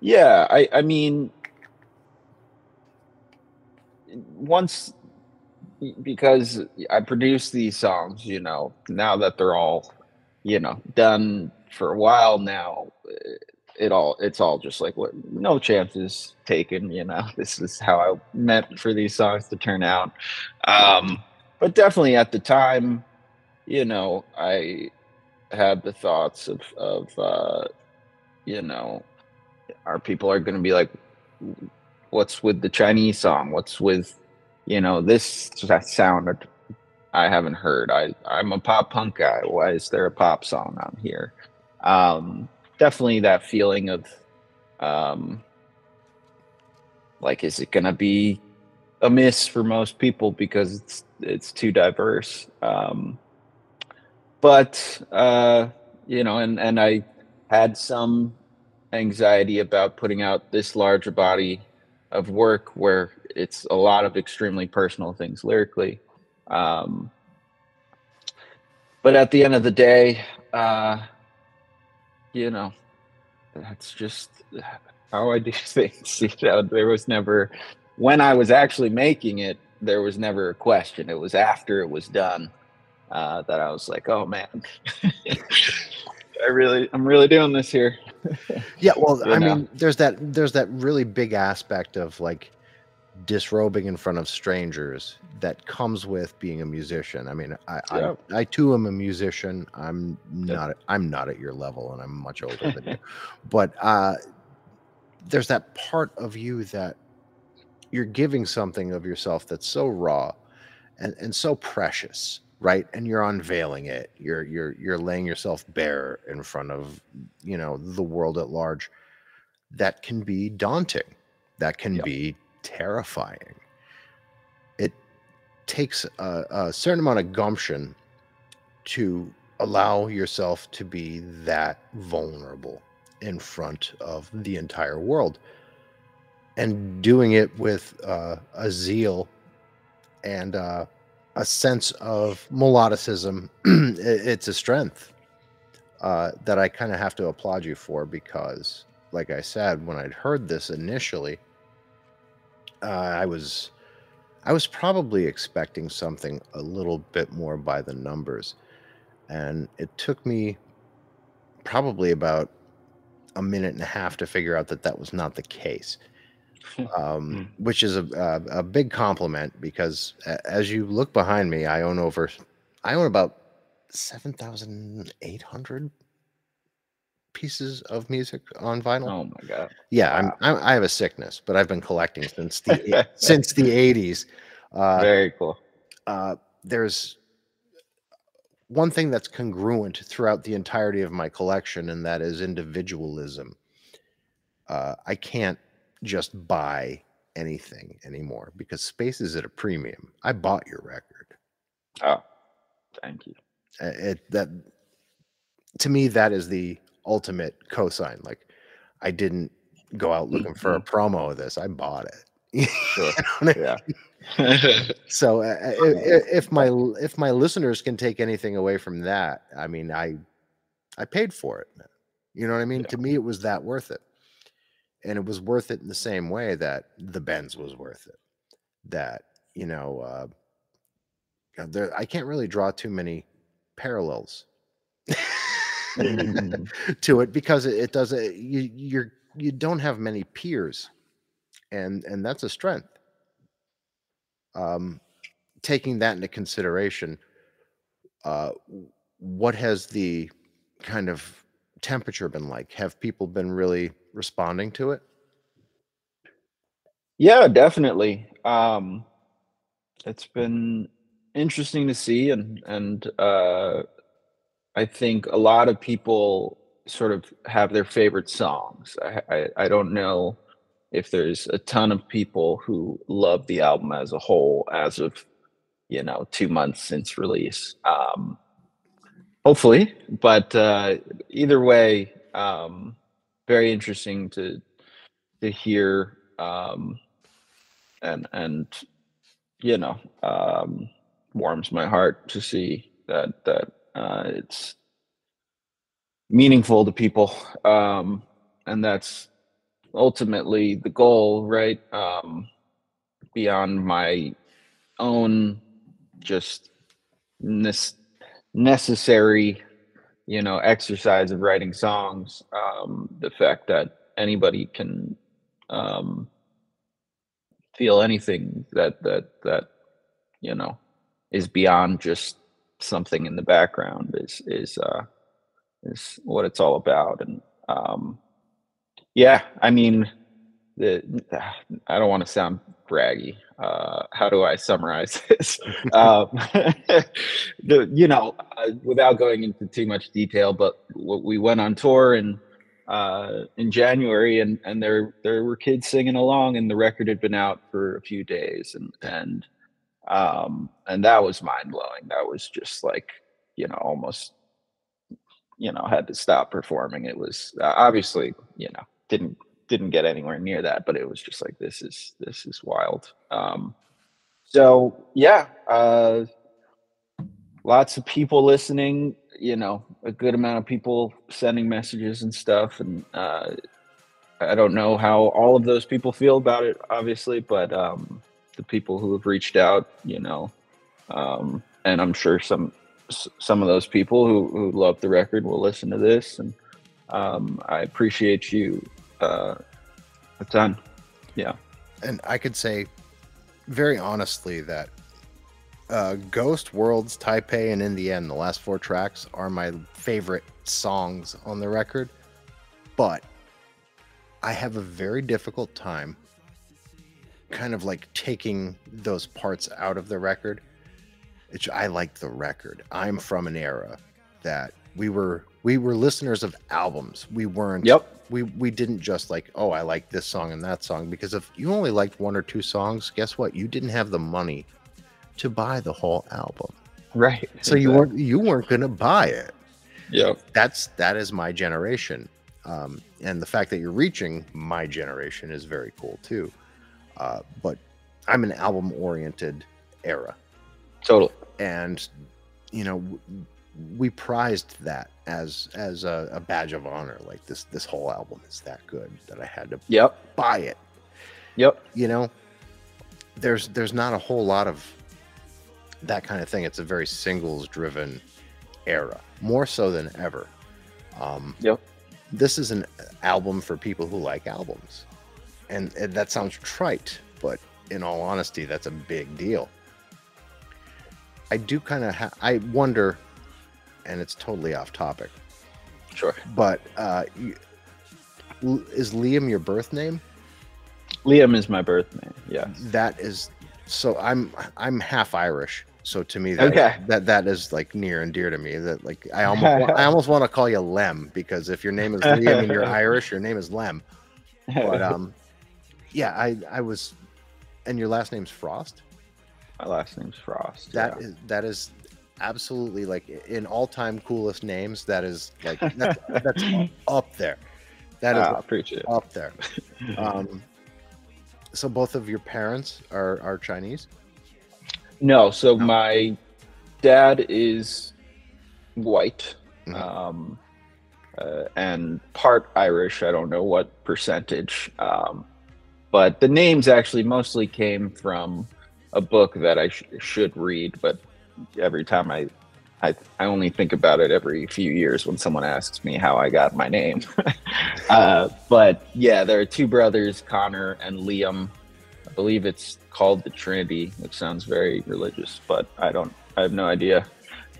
yeah, I I mean, once because I produce these songs, you know, now that they're all, you know, done for a while now, it all it's all just like what no chances taken, you know. This is how I meant for these songs to turn out. Um, but definitely at the time, you know, I had the thoughts of of uh, you know, our people are going to be like, what's with the Chinese song? What's with, you know, this sound I haven't heard. I I'm a pop punk guy. Why is there a pop song on here? Um, definitely that feeling of, um, like, is it to be a miss for most people because it's it's too diverse? Um, but uh, you know, and and I had some anxiety about putting out this larger body of work where it's a lot of extremely personal things lyrically. Um, but at the end of the day, uh, you know, that's just how I do things. You know, there was never, when I was actually making it, there was never a question. It was after it was done uh, that I was like, oh man, I really, I'm really doing this here. Yeah, well, You I know? mean, there's that there's that really big aspect of like disrobing in front of strangers that comes with being a musician. I mean, I Yeah. I, I too am a musician. I'm not I'm not at your level, and I'm much older than you. But uh, there's that part of you that you're giving something of yourself that's so raw and and so precious right and you're unveiling it you're you're you're laying yourself bare in front of you know the world at large that can be daunting that can Yep. be terrifying. It takes a, a certain amount of gumption to allow yourself to be that vulnerable in front of the entire world. And doing it with uh, a zeal and uh, a sense of melodicism it's a strength uh, that i kind of have to applaud you for because like i said when i'd heard this initially uh, i was i was probably expecting something a little bit more by the numbers. And it took me probably about a minute and a half to figure out that that was not the case. Um, which is a, a, a big compliment because as you look behind me i own over i own about 7800 pieces of music on vinyl Oh my god. yeah I'm. I'm i have a sickness but i've been collecting since the since the 80s uh, Very cool. uh, there's one thing that's congruent throughout the entirety of my collection, and that is individualism. Uh, I can't just buy anything anymore because space is at a premium. I bought your record. Oh, thank you. It that to me that is the ultimate cosign. Like I didn't go out looking for a promo of this. I bought it. Sure. You know what I Yeah. so uh, i- i- if my if my listeners can take anything away from that i mean i i paid for it you know what i mean Yeah. to me it was that worth it and it was worth it in the same way that the Bends was worth it that you know uh there i can't really draw too many parallels to it because it, it does it you you're you don't have many peers and and that's a strength. Um taking that into consideration uh what has the kind of temperature been like? Have people been really responding to it? Yeah, definitely. Um, it's been interesting to see, and and uh, I think a lot of people sort of have their favorite songs. I, I I don't know if there's a ton of people who love the album as a whole as of you know two months since release. Um, hopefully, but uh, either way, um, very interesting to to hear. Um, and and you know um warms my heart to see that that uh it's meaningful to people um and that's ultimately the goal right? Um beyond my own just this necessary you know exercise of writing songs um the fact that anybody can um feel anything that that that you know is beyond just something in the background is is uh is what it's all about. And um yeah i mean the i don't want to sound braggy uh how do i summarize this? Um the you know uh, without going into too much detail but we went on tour and uh, in January, and and there there were kids singing along, and the record had been out for a few days, and and um, and that was mind blowing. That was just like you know almost you know had to stop performing. It was uh, obviously you know didn't didn't get anywhere near that, but it was just like this is this is wild. Um, so yeah, uh, lots of people listening you know a good amount of people sending messages and stuff and uh i don't know how all of those people feel about it obviously but um the people who have reached out you know um and i'm sure some some of those people who who love the record will listen to this and um i appreciate you uh a ton yeah and I could say very honestly that uh, Ghost, Worlds, Taipei, and in the end, the last four tracks are my favorite songs on the record. But I have a very difficult time kind of like taking those parts out of the record. It's, I like the record. I'm from an era that we were we were listeners of albums. We weren't Yep. we we didn't just like oh i like this song and that song because if you only liked one or two songs guess what you didn't have the money to buy the whole album right so you weren't you weren't going to buy it yep that's that is my generation um, and the fact that you're reaching my generation is very cool too uh, but i'm an album oriented era. Totally. And you know we prized that as as a, a badge of honor. Like this this whole album is that good that i had to yep. buy it. Yep. You know there's there's not a whole lot of that kind of thing. It's a very singles driven era more so than ever. Um Yep. this is an album for people who like albums and, and that sounds trite but in all honesty that's a big deal. I do kind of ha- i wonder and it's totally off topic. Sure. But uh you, is liam your birth name? Liam is my birth name yeah that is so i'm i'm half irish so to me that Okay. that that is like near and dear to me that like i almost wa- i almost want to call you lem because if your name is liam and you're irish your name is lem. But um yeah i i was and your last name's frost My last name's Frost. That yeah. is that is absolutely like in all-time coolest names that is like that's, that's up there that is Ah, appreciate it. up there um so both of your parents are are chinese No, so No. my dad is white Mhm. um, uh, and part Irish. I don't know what percentage, um, but the names actually mostly came from a book that I sh- should read, but every time I I I only think about it every few years when someone asks me how I got my name. uh, but yeah, there are two brothers, Connor and Liam. I believe it's called the Trinity, which sounds very religious, but I don't. I have no idea.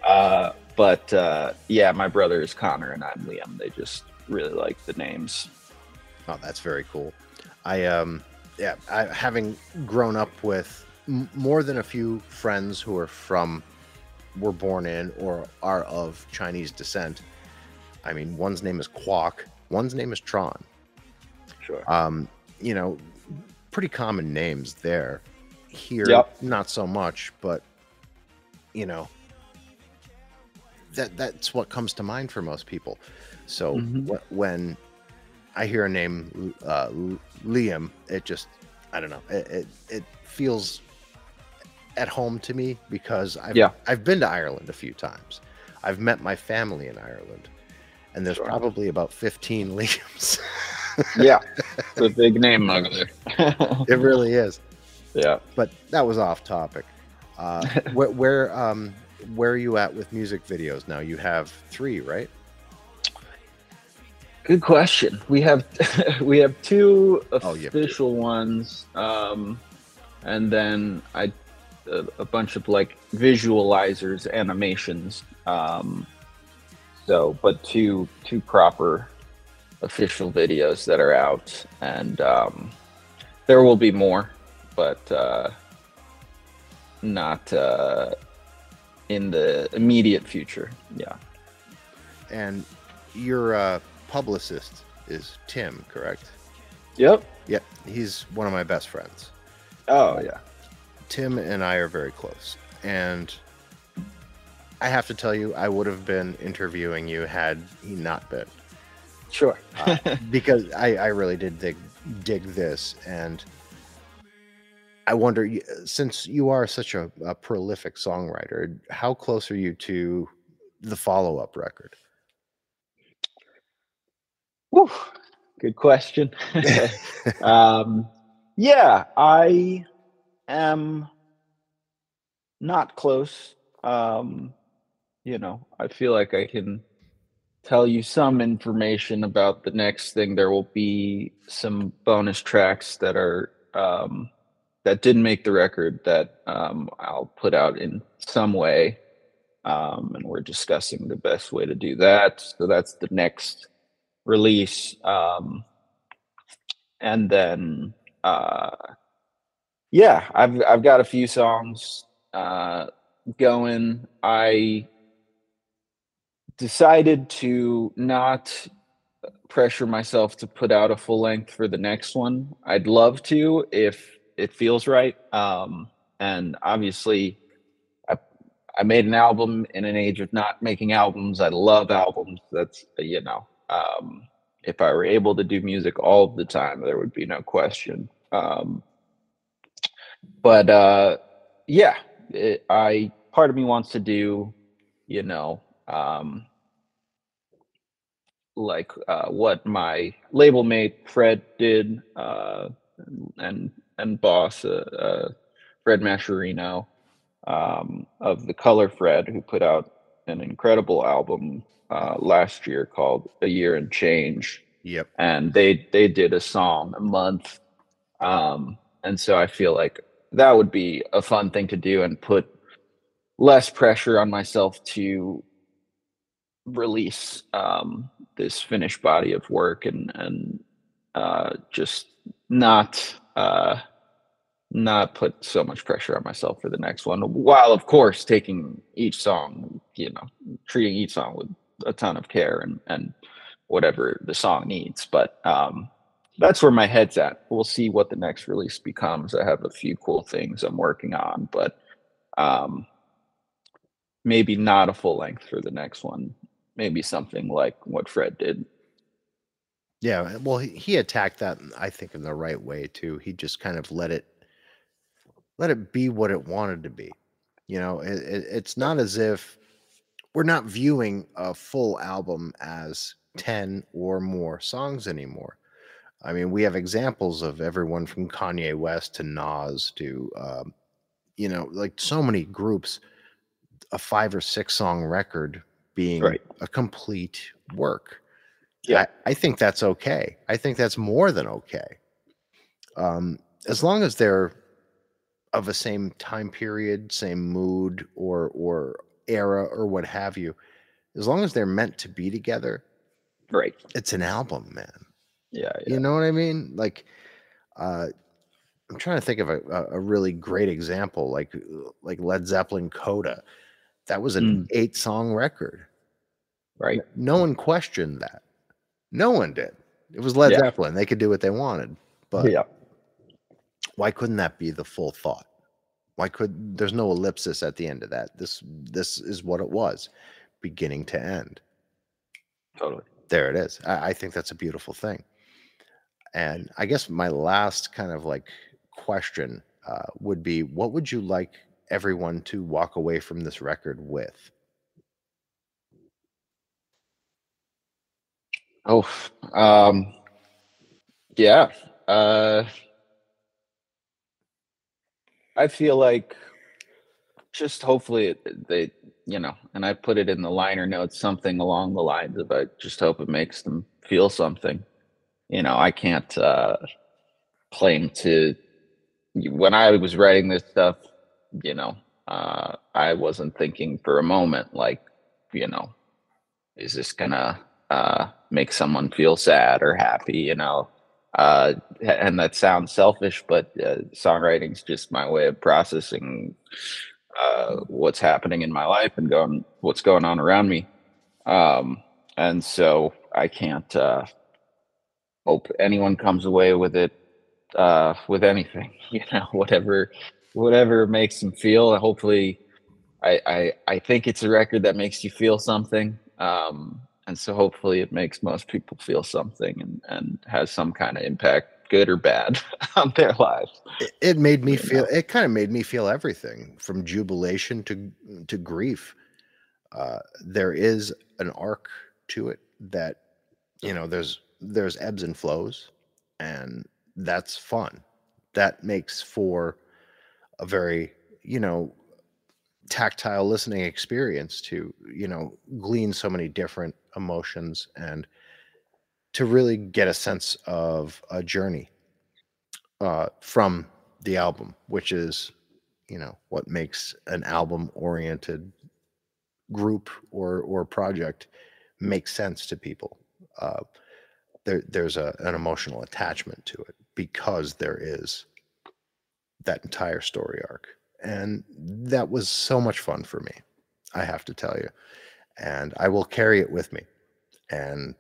Uh, but uh, yeah, my brother is Connor and I'm Liam. They just really like the names. Oh, that's very cool. I um yeah, I having grown up with m- more than a few friends who are from were born in or are of Chinese descent. I mean, one's name is Quack, one's name is Tron. Sure. Um, you know, pretty common names there. Here, Yep. not so much, but you know, that that's what comes to mind for most people. So Mhm. wh- when I hear a name uh, Liam, it just I don't know, it, it it feels at home to me because I've Yeah. I've been to Ireland a few times. I've met my family in Ireland, and there's Sure. probably about 15 Liams. yeah, it's a big name, Mugler. it really is. yeah. But that was off topic. Uh, where where um where are you at with music videos now? You have three, right? Good question. We have we have two Oh, you have two. official ones, um, and then I a, a bunch of like visualizers, animations. Um, so, but two two proper official videos that are out, and um, there will be more, but uh, not uh, in the immediate future. Yeah. And your uh, publicist is Tim, correct? Yep. Yep, he's one of my best friends. Oh yeah. Tim and I are very close, and I have to tell you, I would have been interviewing you had he not been. Sure. uh, because I, I really did dig dig this and I wonder since you are such a, a prolific songwriter how close are you to the follow-up record Whew, good question. um, yeah, I am not close. Um, you know, I feel like I can tell you some information about the next thing. There will be some bonus tracks that are um, that didn't make the record that um, I'll put out in some way. Um, and we're discussing the best way to do that. So that's the next release um and then uh yeah i've i've got a few songs uh going. I decided to not pressure myself to put out a full length for the next one. I'd love to if it feels right um and obviously i i made an album in an age of not making albums. I love albums. That's you know um, if I were able to do music all the time, there would be no question. Um, but uh, yeah, it, I part of me wants to do, you know, um, like uh, what my label mate Fred did, uh, and and boss uh, uh, Fred Mascherino um, of the Color Fred, who put out an incredible album uh, last year called "A Year and Change," yep. And they they did a song a month, um, and so I feel like that would be a fun thing to do and put less pressure on myself to release um, this finished body of work and and uh, just not uh, not put so much pressure on myself for the next one while of course taking each song you know treating each song with a ton of care and and whatever the song needs but um that's where my head's at. We'll see what the next release becomes. I have a few cool things i'm working on but um maybe not a full length for the next one. Maybe something like what fred did. Yeah well he, attacked that i think in the right way too. He just kind of let it let it be what it wanted to be you know? It, it, it's not as if we're not viewing a full album as 10 or more songs anymore i mean we have examples of everyone from kanye west to nas to um, you know like so many groups a five or six song record being Right. a complete work. Yeah. I, I think that's okay. I think that's more than okay. Um, as long as they're of a same time period, same mood, or or era, or what have you, as long as they're meant to be together, Right. it's an album, man. Yeah. yeah. You know what I mean? Like, uh, I'm trying to think of a, a- really great example, like uh, like Led Zeppelin Coda. That was an Mm. eight song record. Right. No one questioned that. No one did. It was Led Yeah. Zeppelin. They could do what they wanted. But yeah. why couldn't that be the full thought? Why could there's no ellipsis at the end of that? This this is what it was, beginning to end. Totally. there it is. I, I think that's a beautiful thing. And I guess my last kind of like question uh, would be what would you like everyone to walk away from this record with? Oh, um, yeah. Uh, I feel like just hopefully they, you know, and I put it in the liner notes, something along the lines of I just hope it makes them feel something. You know, I can't uh, claim to, when I was writing this stuff, you know, uh, I wasn't thinking for a moment like, you know, is this gonna uh, make someone feel sad or happy? You know, uh, and that sounds selfish, but uh, songwriting's just my way of processing uh, what's happening in my life and going what's going on around me. Um, and so I can't uh, hope anyone comes away with it uh, with anything. You know, whatever whatever makes them feel. Hopefully, I, I I think it's a record that makes you feel something. Um, and so hopefully it makes most people feel something and, and has some kind of impact, good or bad, on their lives. It, it made me You feel. know. It kind of made me feel everything from jubilation to to grief. Uh, there is an arc to it that you know. There's there's ebbs and flows, and that's fun. That makes for a very you know tactile listening experience to you know glean so many different emotions and to really get a sense of a journey uh, from the album, which is, you know, what makes an album-oriented group or or project make sense to people. Uh, there, there's a, an emotional attachment to it because there is that entire story arc, and that was so much fun for me. I have to tell you, and I will carry it with me, and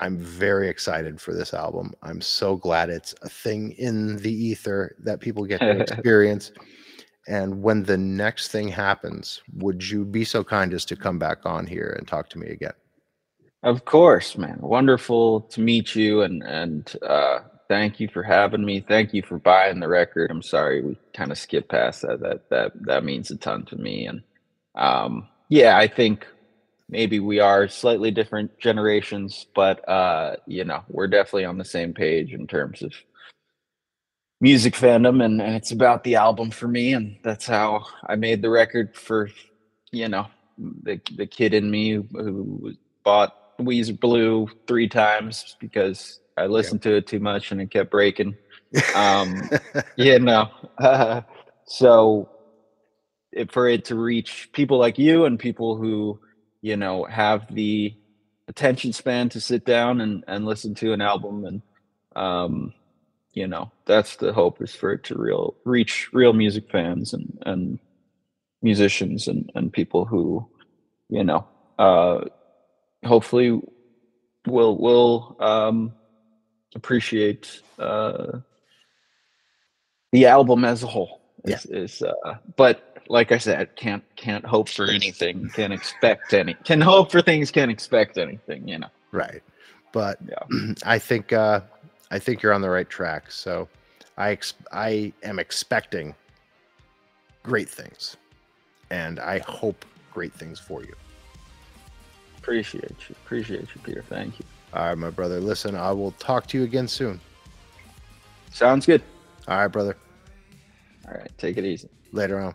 I'm very excited for this album. I'm so glad it's a thing in the ether that people get to experience. And when the next thing happens, would you be so kind as to come back on here and talk to me again? Of course, man. Wonderful to meet you and and uh thank you for having me. Thank you for buying the record. I'm sorry we kind of skipped past that. That that that means a ton to me. And um yeah, I think maybe we are slightly different generations, but uh, you know, we're definitely on the same page in terms of music fandom and, and it's about the album for me and that's how I made the record for you know the the kid in me who, bought Weezer Blue three times because I listened to it too much and it kept breaking. Um, you know, so it, for it to reach people like you and people who you know have the attention span to sit down and and listen to an album and um you know that's the hope is for it to real reach real music fans and and musicians and and people who you know uh hopefully will will um appreciate uh the album as a whole Yeah. is, is uh but like i said can't can't hope for anything can't expect any can hope for things can't expect anything you know right. But Yeah. I think uh, I think you're on the right track. So I ex- I am expecting great things, and I hope great things for you. appreciate you appreciate you peter thank you All right, my brother. Listen, I will talk to you again soon. sounds good All right, brother. all right take it easy Later on.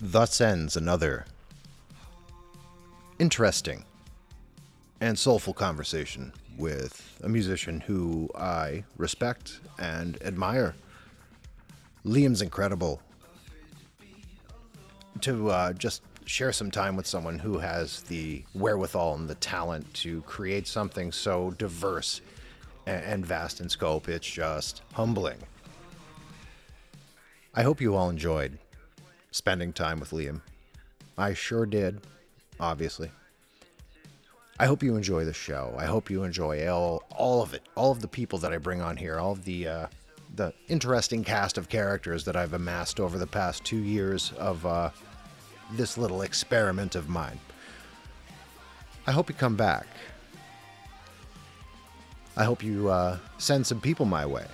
Thus ends another interesting and soulful conversation with a musician who I respect and admire. Liam's incredible. To uh, just share some time with someone who has the wherewithal and the talent to create something so diverse and, vast in scope, it's just humbling. I hope you all enjoyed spending time with Liam. I sure did, obviously. I hope you enjoy the show. I hope you enjoy all, all of it, all of the people that I bring on here, all of the uh, the interesting cast of characters that I've amassed over the past two years of uh, this little experiment of mine. I hope you come back. I hope you uh, send some people my way.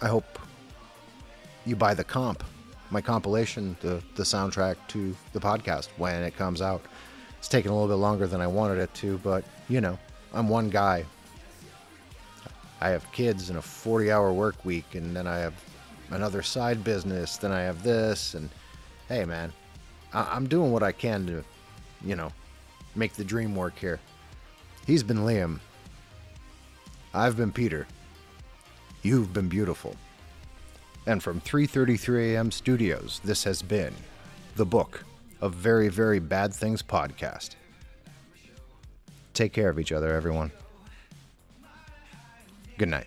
I hope you buy the comp, my compilation, the, the soundtrack to the podcast when it comes out. It's taking a little bit longer than I wanted it to, but you know, I'm one guy. I have kids and a 40 hour work week, and then I have another side business, then I have this, and hey, man, I- I'm doing what I can to, you know, make the dream work here. He's been Liam. I've been Peter. You've been beautiful. And from 3:33 a.m. Studios, this has been the Book of Very Very Bad Things podcast. Take care of each other, everyone. Good night.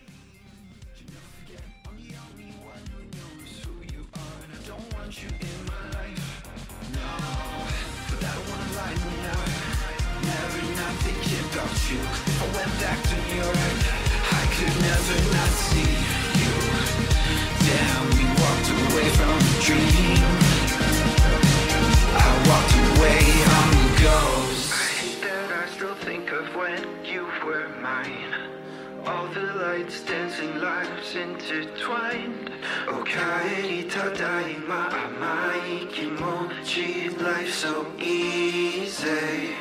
Damn, we walked away from the dream. I walked away on the ghost. I hate that I still think of when you were mine. All the lights dancing lives intertwined. Oh, kaerita daima amai kimochi. Life so easy.